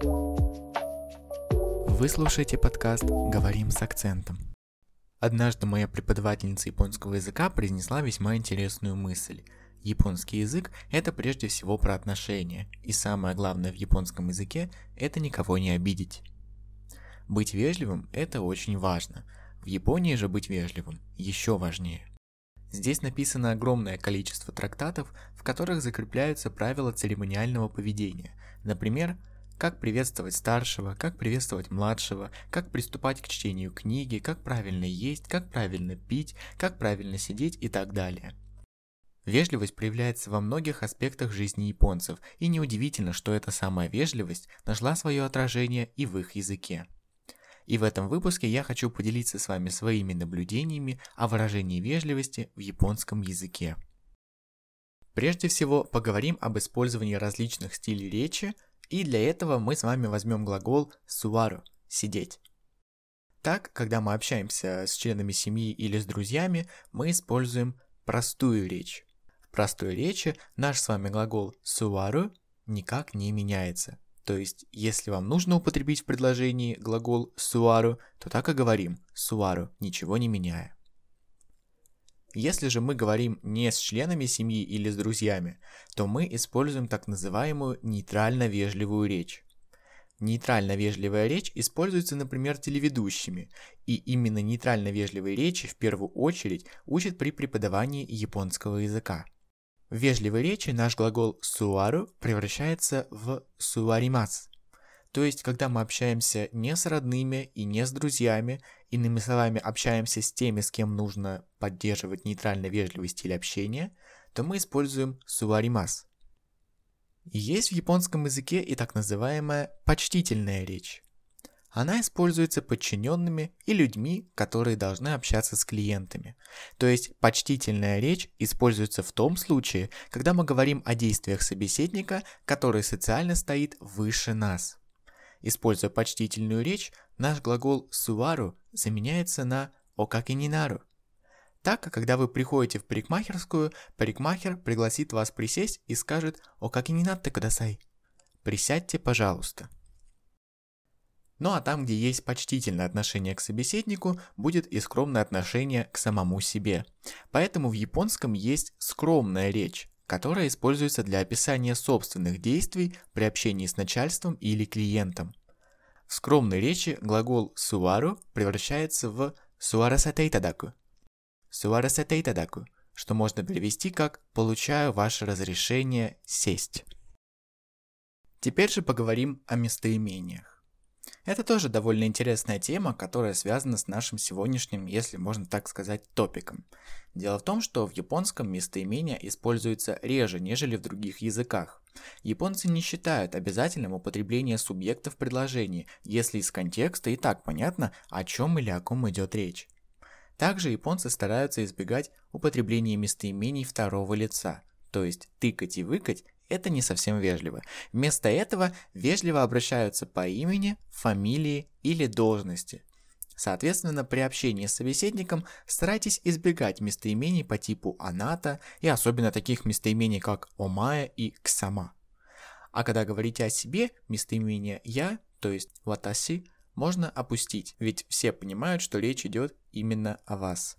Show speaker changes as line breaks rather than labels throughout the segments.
Вы слушаете подкаст «Говорим с акцентом». Однажды моя преподавательница японского языка произнесла весьма интересную мысль. Японский язык – это прежде всего про отношения, и самое главное в японском языке – это никого не обидеть. Быть вежливым – это очень важно. В Японии же быть вежливым еще важнее. Здесь написано огромное количество трактатов, в которых закрепляются правила церемониального поведения. Например, как приветствовать старшего, как приветствовать младшего, как приступать к чтению книги, как правильно есть, как правильно пить, как правильно сидеть и так далее. Вежливость проявляется во многих аспектах жизни японцев, и неудивительно, что эта самая вежливость нашла свое отражение и в их языке. И в этом выпуске я хочу поделиться с вами своими наблюдениями о выражении вежливости в японском языке. Прежде всего, поговорим об использовании различных стилей речи, и для этого мы с вами возьмем глагол suaru – сидеть. Так, когда мы общаемся с членами семьи или с друзьями, мы используем простую речь. В простой речи наш с вами глагол suaru никак не меняется. То есть, если вам нужно употребить в предложении глагол суару, то так и говорим суару, ничего не меняя. Если же мы говорим не с членами семьи или с друзьями, то мы используем так называемую нейтрально-вежливую речь. Нейтрально-вежливая речь используется, например, телеведущими, и именно нейтрально-вежливой речи в первую очередь учат при преподавании японского языка. В вежливой речи наш глагол суару превращается в суаримас. То есть, когда мы общаемся не с родными и не с друзьями, иными словами, общаемся с теми, с кем нужно поддерживать нейтрально вежливый стиль общения, то мы используем суаримас. Есть в японском языке и так называемая почтительная речь. Она используется подчиненными и людьми, которые должны общаться с клиентами. То есть почтительная речь используется в том случае, когда мы говорим о действиях собеседника, который социально стоит выше нас. Используя почтительную речь, наш глагол «суару» заменяется на «окакининару». Так, когда вы приходите в парикмахерскую, парикмахер пригласит вас присесть и скажет «окакининатте кудасай» – «присядьте, пожалуйста». Ну а там, где есть почтительное отношение к собеседнику, будет и скромное отношение к самому себе. Поэтому в японском есть скромная речь, которая используется для описания собственных действий при общении с начальством или клиентом. В скромной речи глагол суару превращается в суарасатейтадаку. Суарасатейтадаку, что можно перевести как «получаю ваше разрешение сесть». Теперь же поговорим о местоимениях. Это тоже довольно интересная тема, которая связана с нашим сегодняшним, если можно так сказать, топиком. Дело в том, что в японском местоимение используется реже, нежели в других языках. Японцы не считают обязательным употребление субъекта в предложении, если из контекста и так понятно, о чем или о ком идет речь. Также японцы стараются избегать употребления местоимений второго лица, то есть тыкать и выкать это не совсем вежливо. Вместо этого вежливо обращаются по имени, фамилии или должности. Соответственно, при общении с собеседником старайтесь избегать местоимений по типу «аната» и особенно таких местоимений, как «омая» и «ксама». А когда говорите о себе, местоимение «я», то есть «ватаси», можно опустить, ведь все понимают, что речь идет именно о вас.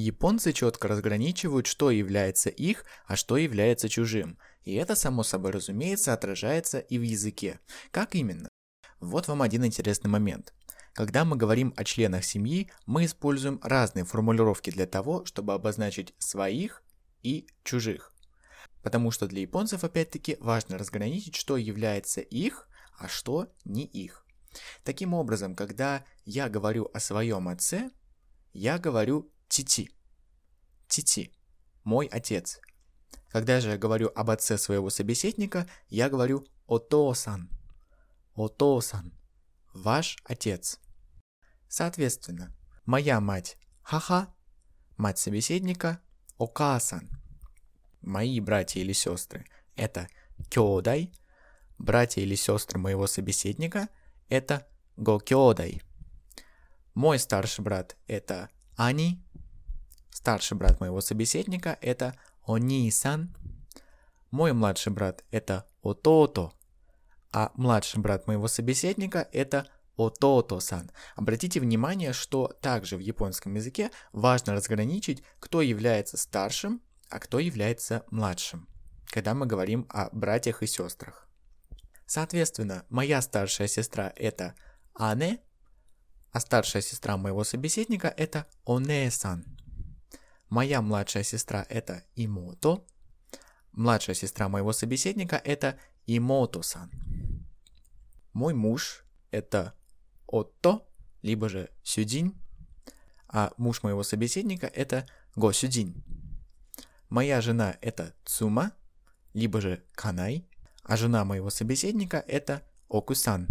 Японцы четко разграничивают, что является их, а что является чужим. И это, само собой разумеется, отражается и в языке. Как именно? Вот вам один интересный момент. Когда мы говорим о членах семьи, мы используем разные формулировки для того, чтобы обозначить своих и чужих. Потому что для японцев, опять-таки, важно разграничить, что является их, а что не их. Таким образом, когда я говорю о своем отце, я говорю Тити. Тити. Мой отец. Когда же я говорю об отце своего собеседника, я говорю Ото-сан. Ото-сан. Ваш отец. Соответственно, моя мать Ха-ха. Мать собеседника Ока-сан. Мои братья или сестры это кёдай. Братья или сестры моего собеседника это го-кёдай. Мой старший брат это Ани. Старший брат моего собеседника это Они-сан. Мой младший брат это Отото. а младший брат моего собеседника это отото-сан. Обратите внимание, что также в японском языке важно разграничить, кто является старшим, а кто является младшим, когда мы говорим о братьях и сестрах. Соответственно, моя старшая сестра это Ане, а старшая сестра моего собеседника это Оне-сан. Моя младшая сестра это Имото, младшая сестра моего собеседника это Имото-сан. Мой муж это Отто, либо же Сюдин, а муж моего собеседника это Го Сюдин. Моя жена это Цума, либо же Канай, а жена моего собеседника это Окусан.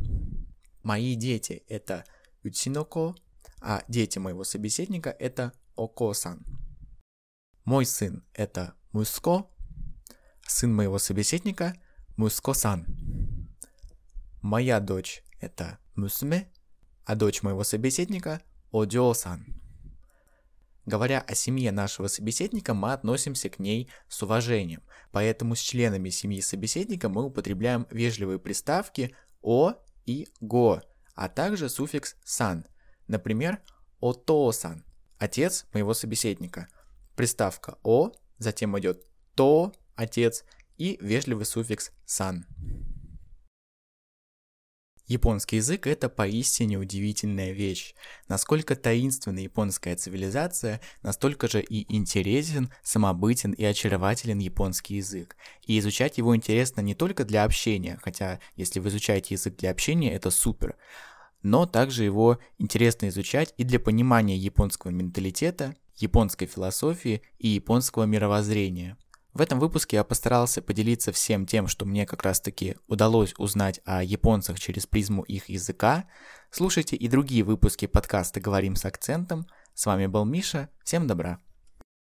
Мои дети это Учиноко, а дети моего собеседника это Око-сан. Мой сын это Муско, сын моего собеседника Муско-сан. Моя дочь это Мусме, а дочь моего собеседника Одио-сан. Говоря о семье нашего собеседника, мы относимся к ней с уважением, поэтому с членами семьи собеседника мы употребляем вежливые приставки «о» и «го», а также суффикс «сан». Например, «ото-сан» – отец моего собеседника. Приставка «о», затем идет «то» – отец и вежливый суффикс «сан». Японский язык – это поистине удивительная вещь. Насколько таинственна японская цивилизация, настолько же и интересен, самобытен и очарователен японский язык. И изучать его интересно не только для общения, хотя если вы изучаете язык для общения, это супер, но также его интересно изучать и для понимания японского менталитета, японской философии и японского мировоззрения – в этом выпуске я постарался поделиться всем тем, что мне как раз таки удалось узнать о японцах через призму их языка. Слушайте и другие выпуски подкаста «Говорим с акцентом». С вами был Миша. Всем добра.